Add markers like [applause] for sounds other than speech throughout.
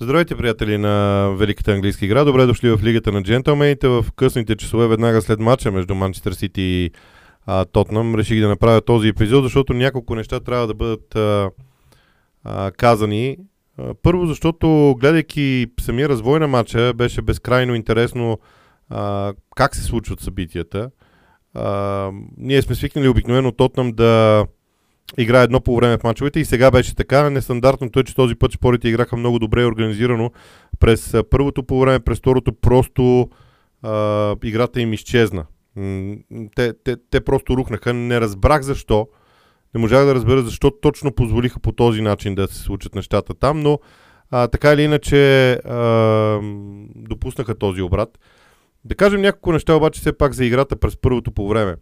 Здравейте, приятели на Великата английска игра. Добре дошли в Лигата на джентълмените. В късните часове веднага след матча между Манчестър Сити и Тотнам реших да направя този епизод, защото няколко неща трябва да бъдат а, а, казани. А, първо, защото гледайки самия развой на матча, беше безкрайно интересно а, как се случват събитията. А, ние сме свикнали обикновено Тотнам да играе едно по време в мачовете и сега беше така. Нестандартното е, че този път спорите играха много добре и организирано. През първото по време, през второто просто а, играта им изчезна. Те, те, те просто рухнаха. Не разбрах защо. Не можах да разбера защо точно позволиха по този начин да се случат нещата там, но а, така или иначе а, допуснаха този обрат. Да кажем няколко неща обаче все пак за играта през първото по време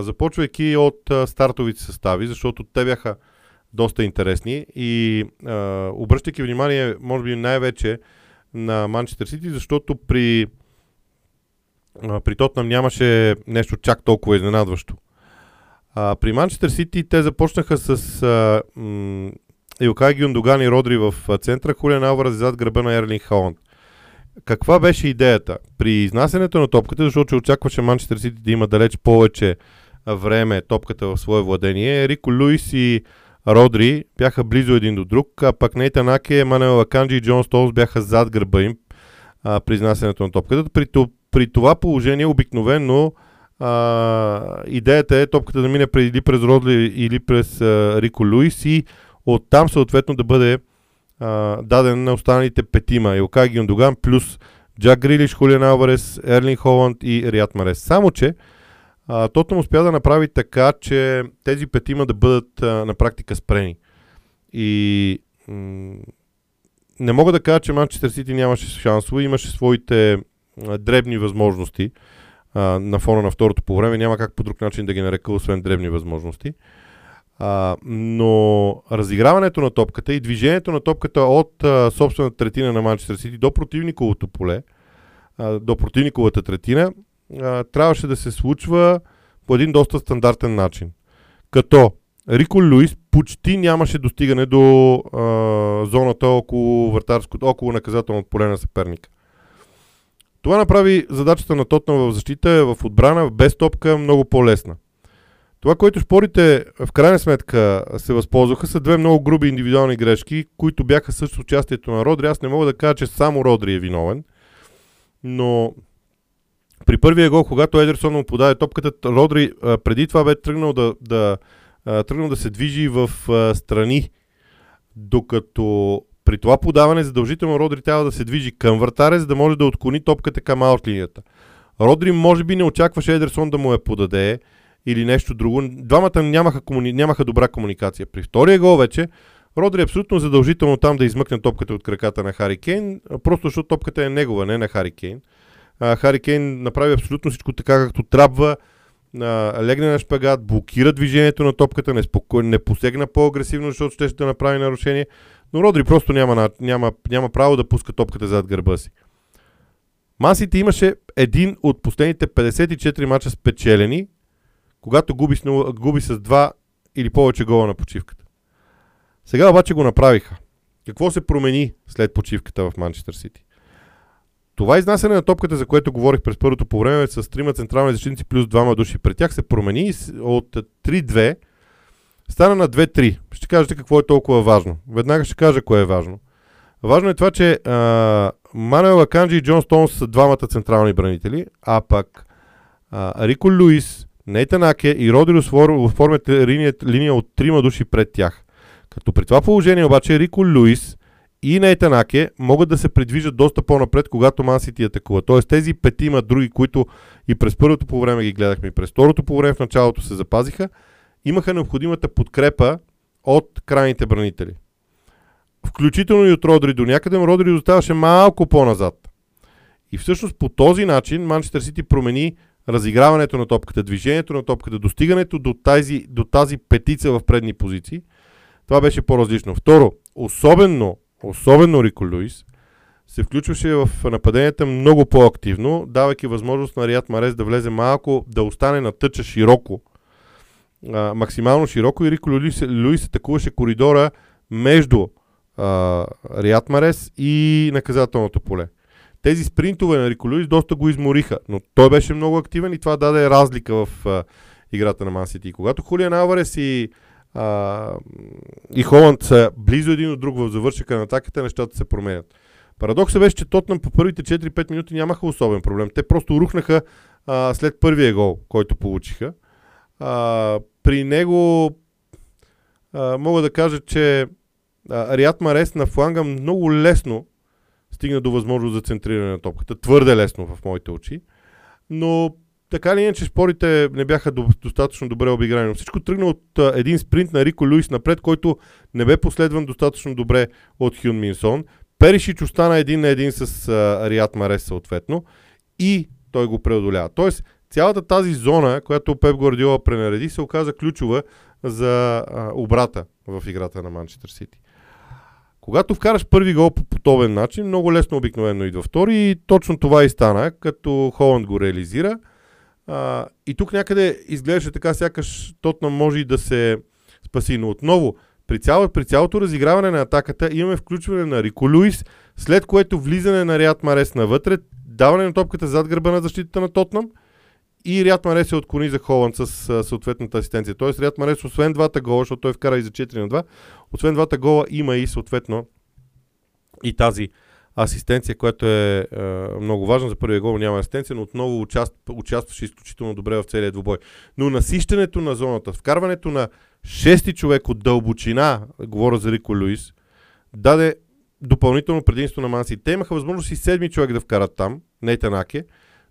започвайки от стартовите състави, защото те бяха доста интересни и а, обръщайки внимание, може би най-вече на Манчестър Сити, защото при, а, при Тотнам нямаше нещо чак толкова изненадващо. А, при Манчестър Сити те започнаха с а, м- Илкай Гюндоган и Родри в центъра, Хулиан Алвараз зад гръба на Ерлин Халанд. Каква беше идеята? При изнасянето на топката, защото очакваше Манчестър Сити да има далеч повече време топката в свое владение, Рико Луис и Родри бяха близо един до друг, а пък Нейта Наке, Манел Лаканджи и Джон Столс бяха зад гърба им а, при изнасянето на топката. При, при това положение обикновено а, идеята е топката да мине или през Родри или през а, Рико Луис и оттам съответно да бъде а, даден на останалите петима. Илкай Гюндоган плюс Джак Грилиш, Хулиан Алварес, Ерлин Холанд и Риат Марес. Само, че Тотнам успя да направи така, че тези петима да бъдат а, на практика спрени. И м- не мога да кажа, че Манчестър Сити нямаше шансове, имаше своите а, дребни възможности а, на фона на второто по време. Няма как по друг начин да ги нарека, освен дребни възможности. А, но разиграването на топката и движението на топката от а, собствената третина на Манчестър Сити до противниковото поле, а, до противниковата третина, а, трябваше да се случва по един доста стандартен начин. Като Рико Луис почти нямаше достигане до а, зоната около вратарското, около наказателното поле на съперника. Това направи задачата на Тотна в защита, в отбрана, без топка, много по-лесна. Това, което спорите в крайна сметка се възползваха, са две много груби индивидуални грешки, които бяха също участието на Родри. Аз не мога да кажа, че само Родри е виновен, но при първия гол, когато Едерсон му подаде топката, Родри а, преди това бе тръгнал да, да, а, тръгнал да се движи в а, страни, докато при това подаване задължително Родри трябва да се движи към вратаря, за да може да отклони топката към аутлинията. Родри може би не очакваше Едерсон да му я подаде или нещо друго. Двамата нямаха, комуни... нямаха добра комуникация. При втория гол вече Родри е абсолютно задължително там да измъкне топката от краката на Хари Кейн, просто защото топката е негова, не на Хари Кейн. А, Хари Кейн направи абсолютно всичко така, както трябва. А, легне на шпагат, блокира движението на топката, не, споко... не посегна по-агресивно, защото ще, ще направи нарушение. Но Родри просто няма, няма, няма право да пуска топката зад гърба си. Масите имаше един от последните 54 мача спечелени, когато губи с, губи с два или повече гола на почивката. Сега обаче го направиха. Какво се промени след почивката в Манчестър Сити? Това изнасяне на топката, за което говорих през първото по време, с трима централни защитници плюс двама души пред тях се промени от 3-2 стана на 2-3. Ще кажете какво е толкова важно. Веднага ще кажа кое е важно. Важно е това, че Мануел Аканджи и Джон Стоунс са двамата централни бранители, а пък а, Рико Луис, Нейтан Аке и Родриус оформят линия, линия от трима души пред тях. Като при това положение обаче Рико Луис и Нейтан Аке могат да се придвижат доста по-напред, когато Ман атакува. Тоест тези петима други, които и през първото по време ги гледахме, и през второто по време в началото се запазиха, имаха необходимата подкрепа от крайните бранители. Включително и от Родри до някъде, но Родри оставаше малко по-назад. И всъщност по този начин Манчестър Сити промени разиграването на топката, движението на топката, достигането до тази, до тази петица в предни позиции, това беше по-различно. Второ, особено, особено Рико Луис, се включваше в нападенията много по-активно, давайки възможност на Рият Марес да влезе малко, да остане на тъча широко, а, максимално широко и Рико Луис, Луис атакуваше коридора между а, Риат Марес и наказателното поле. Тези спринтове на Рико Луис доста го измориха, но той беше много активен и това даде разлика в а, играта на Мансити. Когато Хулиан Алварес и, а, и Холанд са близо един от друг в завършика на атаката, нещата се променят. Парадоксът беше, че Тотнам по първите 4-5 минути нямаха особен проблем. Те просто рухнаха а, след първия гол, който получиха. А, при него а, мога да кажа, че а, Риат Марес на фланга много лесно стигна до възможност за центриране на топката. Твърде лесно в моите очи. Но така ли иначе спорите не бяха до, достатъчно добре обиграни. Но всичко тръгна от един спринт на Рико Луис напред, който не бе последван достатъчно добре от Хюн Минсон. Перишич остана един на един с а, Риат Марес съответно и той го преодолява. Тоест, цялата тази зона, която Пеп Гвардиола пренареди, се оказа ключова за а, обрата в играта на Манчестър Сити. Когато вкараш първи гол по подобен начин, много лесно обикновено идва втори и точно това и стана, като Холанд го реализира. А, и тук някъде изглеждаше така, сякаш Тотнам може и да се спаси. Но отново, при, цяло, при цялото разиграване на атаката имаме включване на Рико Луис, след което влизане на Риат Марес навътре, даване на топката зад гърба на защитата на Тотнам и Риат Марес се отклони за Холанд с съответната асистенция. Тоест Риат Марес, освен двата гола, защото той вкара и за 4 на 2, освен двата гола има и съответно и тази асистенция, която е, е много важна. За първия гол няма асистенция, но отново участ, участваше изключително добре в целия двубой. Но насищането на зоната, вкарването на шести човек от дълбочина, говоря за Рико Луис, даде допълнително предимство на Манси. Те имаха възможност и седми човек да вкарат там, Нейтан Аке,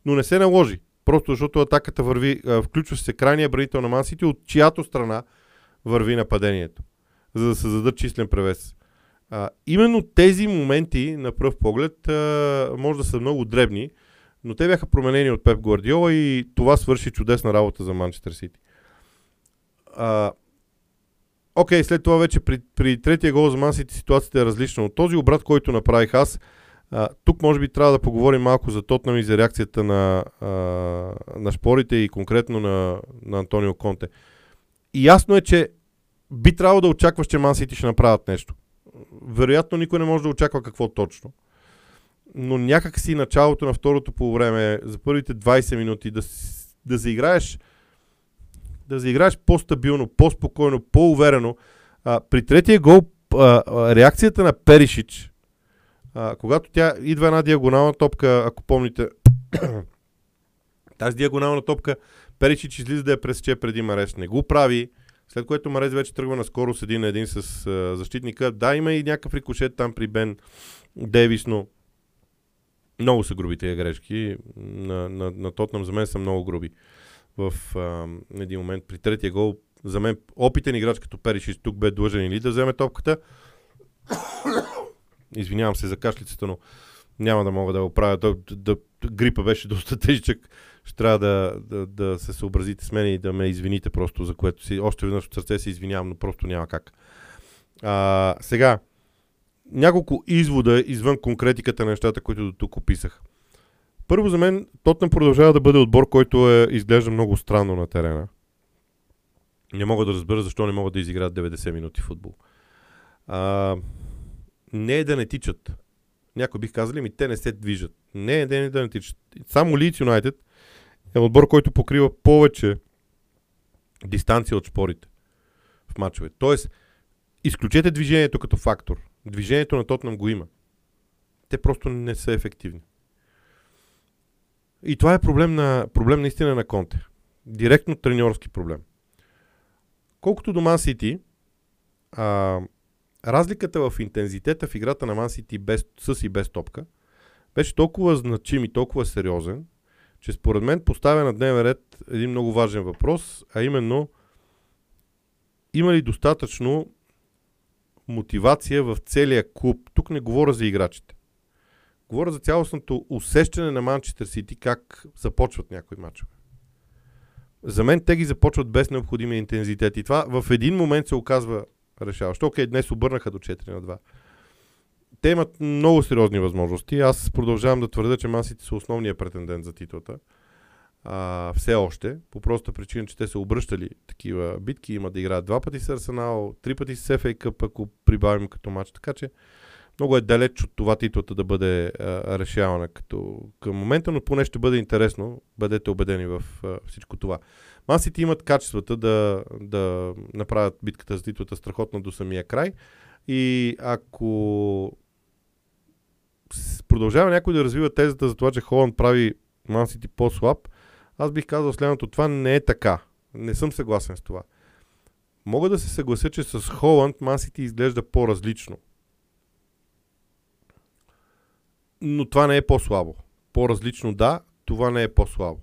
но не се наложи. Просто защото атаката върви, включва се крайния бранител на Мансити, от чиято страна върви нападението, за да се зададат числен превес. А, именно тези моменти, на пръв поглед, а, може да са много дребни, но те бяха променени от Пеп Гвардиола и това свърши чудесна работа за Манчестър Сити. Окей, след това вече при, при третия гол за Мансити ситуацията е различна. От този обрат, който направих аз, а, тук може би трябва да поговорим малко за Тотнам и за реакцията на, а, на шпорите и конкретно на, на Антонио Конте. И ясно е, че би трябвало да очакваш, че Мансити ще направят нещо. Вероятно никой не може да очаква какво точно. Но някак си началото на второто по време, за първите 20 минути, да, да заиграеш да заиграеш по-стабилно, по-спокойно, по-уверено. А, при третия гол а, реакцията на Перишич, а, когато тя идва една диагонална топка, ако помните, [coughs] тази диагонална топка, Перишич излиза да я пресече преди Марес. Не го прави, след което Марес вече тръгва на скоро с един на един с а, защитника. Да, има и някакъв рикошет там при Бен Дейвис, но много са груби тези грешки. На, на, на Тотнам за мен са много груби в а, един момент при третия гол. За мен опитен играч като Периш тук бе длъжен или да вземе топката. Извинявам се за кашлицата, но няма да мога да го правя. Да, да, грипа беше [laughs] доста тежък. Ще трябва да, да, да се съобразите с мен и да ме извините просто, за което си. Още веднъж от сърце се извинявам, но просто няма как. А, сега, няколко извода извън конкретиката на нещата, които до тук описах. Първо за мен Тотнам продължава да бъде отбор, който е, изглежда много странно на терена. Не мога да разбера защо не могат да изиграят 90 минути футбол. А, не е да не тичат. Някой бих казали ми, те не се движат. Не е да не, да не тичат. Само Leeds United е отбор, който покрива повече дистанция от спорите в матчове. Тоест, изключете движението като фактор. Движението на Тотнам го има. Те просто не са ефективни. И това е проблем, на, проблем наистина на Конте. Директно треньорски проблем. Колкото до Ман Сити, разликата в интензитета в играта на Ман Сити без, с и без топка беше толкова значим и толкова сериозен, че според мен поставя на дневен ред един много важен въпрос, а именно има ли достатъчно мотивация в целия клуб. Тук не говоря за играчите. Говоря за цялостното усещане на Манчестър Сити как започват някои мачове. За мен те ги започват без необходимия интензитет и това в един момент се оказва решаващо. Окей, днес обърнаха до 4 на 2. Те имат много сериозни възможности. Аз продължавам да твърда, че Мансити са основния претендент за титлата. а, все още, по проста причина, че те са обръщали такива битки, има да играят два пъти с Арсенал, три пъти с FA Cup, ако прибавим като матч, така че много е далеч от това титлата да бъде а, решавана като към момента, но поне ще бъде интересно, бъдете убедени в а, всичко това. Масите имат качествата да, да направят битката за титлата страхотно до самия край и ако продължава някой да развива тезата за това, че Холанд прави Мансити по-слаб, аз бих казал следното. Това не е така. Не съм съгласен с това. Мога да се съглася, че с Холанд Мансити изглежда по-различно. Но това не е по-слабо. По-различно да, това не е по-слабо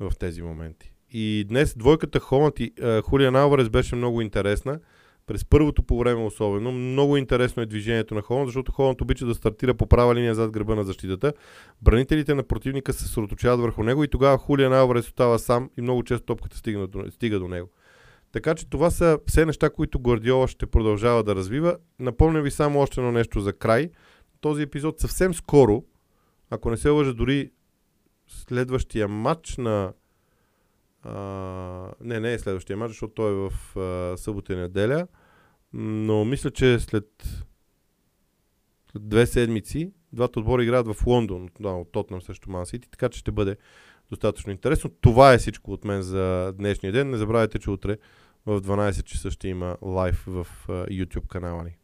в тези моменти. И днес двойката Холанд и uh, Хулиан Алварес беше много интересна през първото по време особено. Много интересно е движението на Холанд, защото Холанд обича да стартира по права линия зад гърба на защитата. Бранителите на противника се съсредоточават върху него и тогава Хулиан Алварес остава сам и много често топката стига до, стига до него. Така че това са все неща, които Гвардиола ще продължава да развива. Напомня ви само още едно нещо за край. Този епизод съвсем скоро, ако не се лъжа, дори следващия матч на а, не, не е следващия матч, защото той е в а, събота и неделя. Но мисля, че след, след две седмици двата отбора играят в Лондон, да, от Тотнам срещу Ман Сити, така че ще бъде достатъчно интересно. Това е всичко от мен за днешния ден. Не забравяйте, че утре в 12 часа ще има лайв в YouTube канала ни.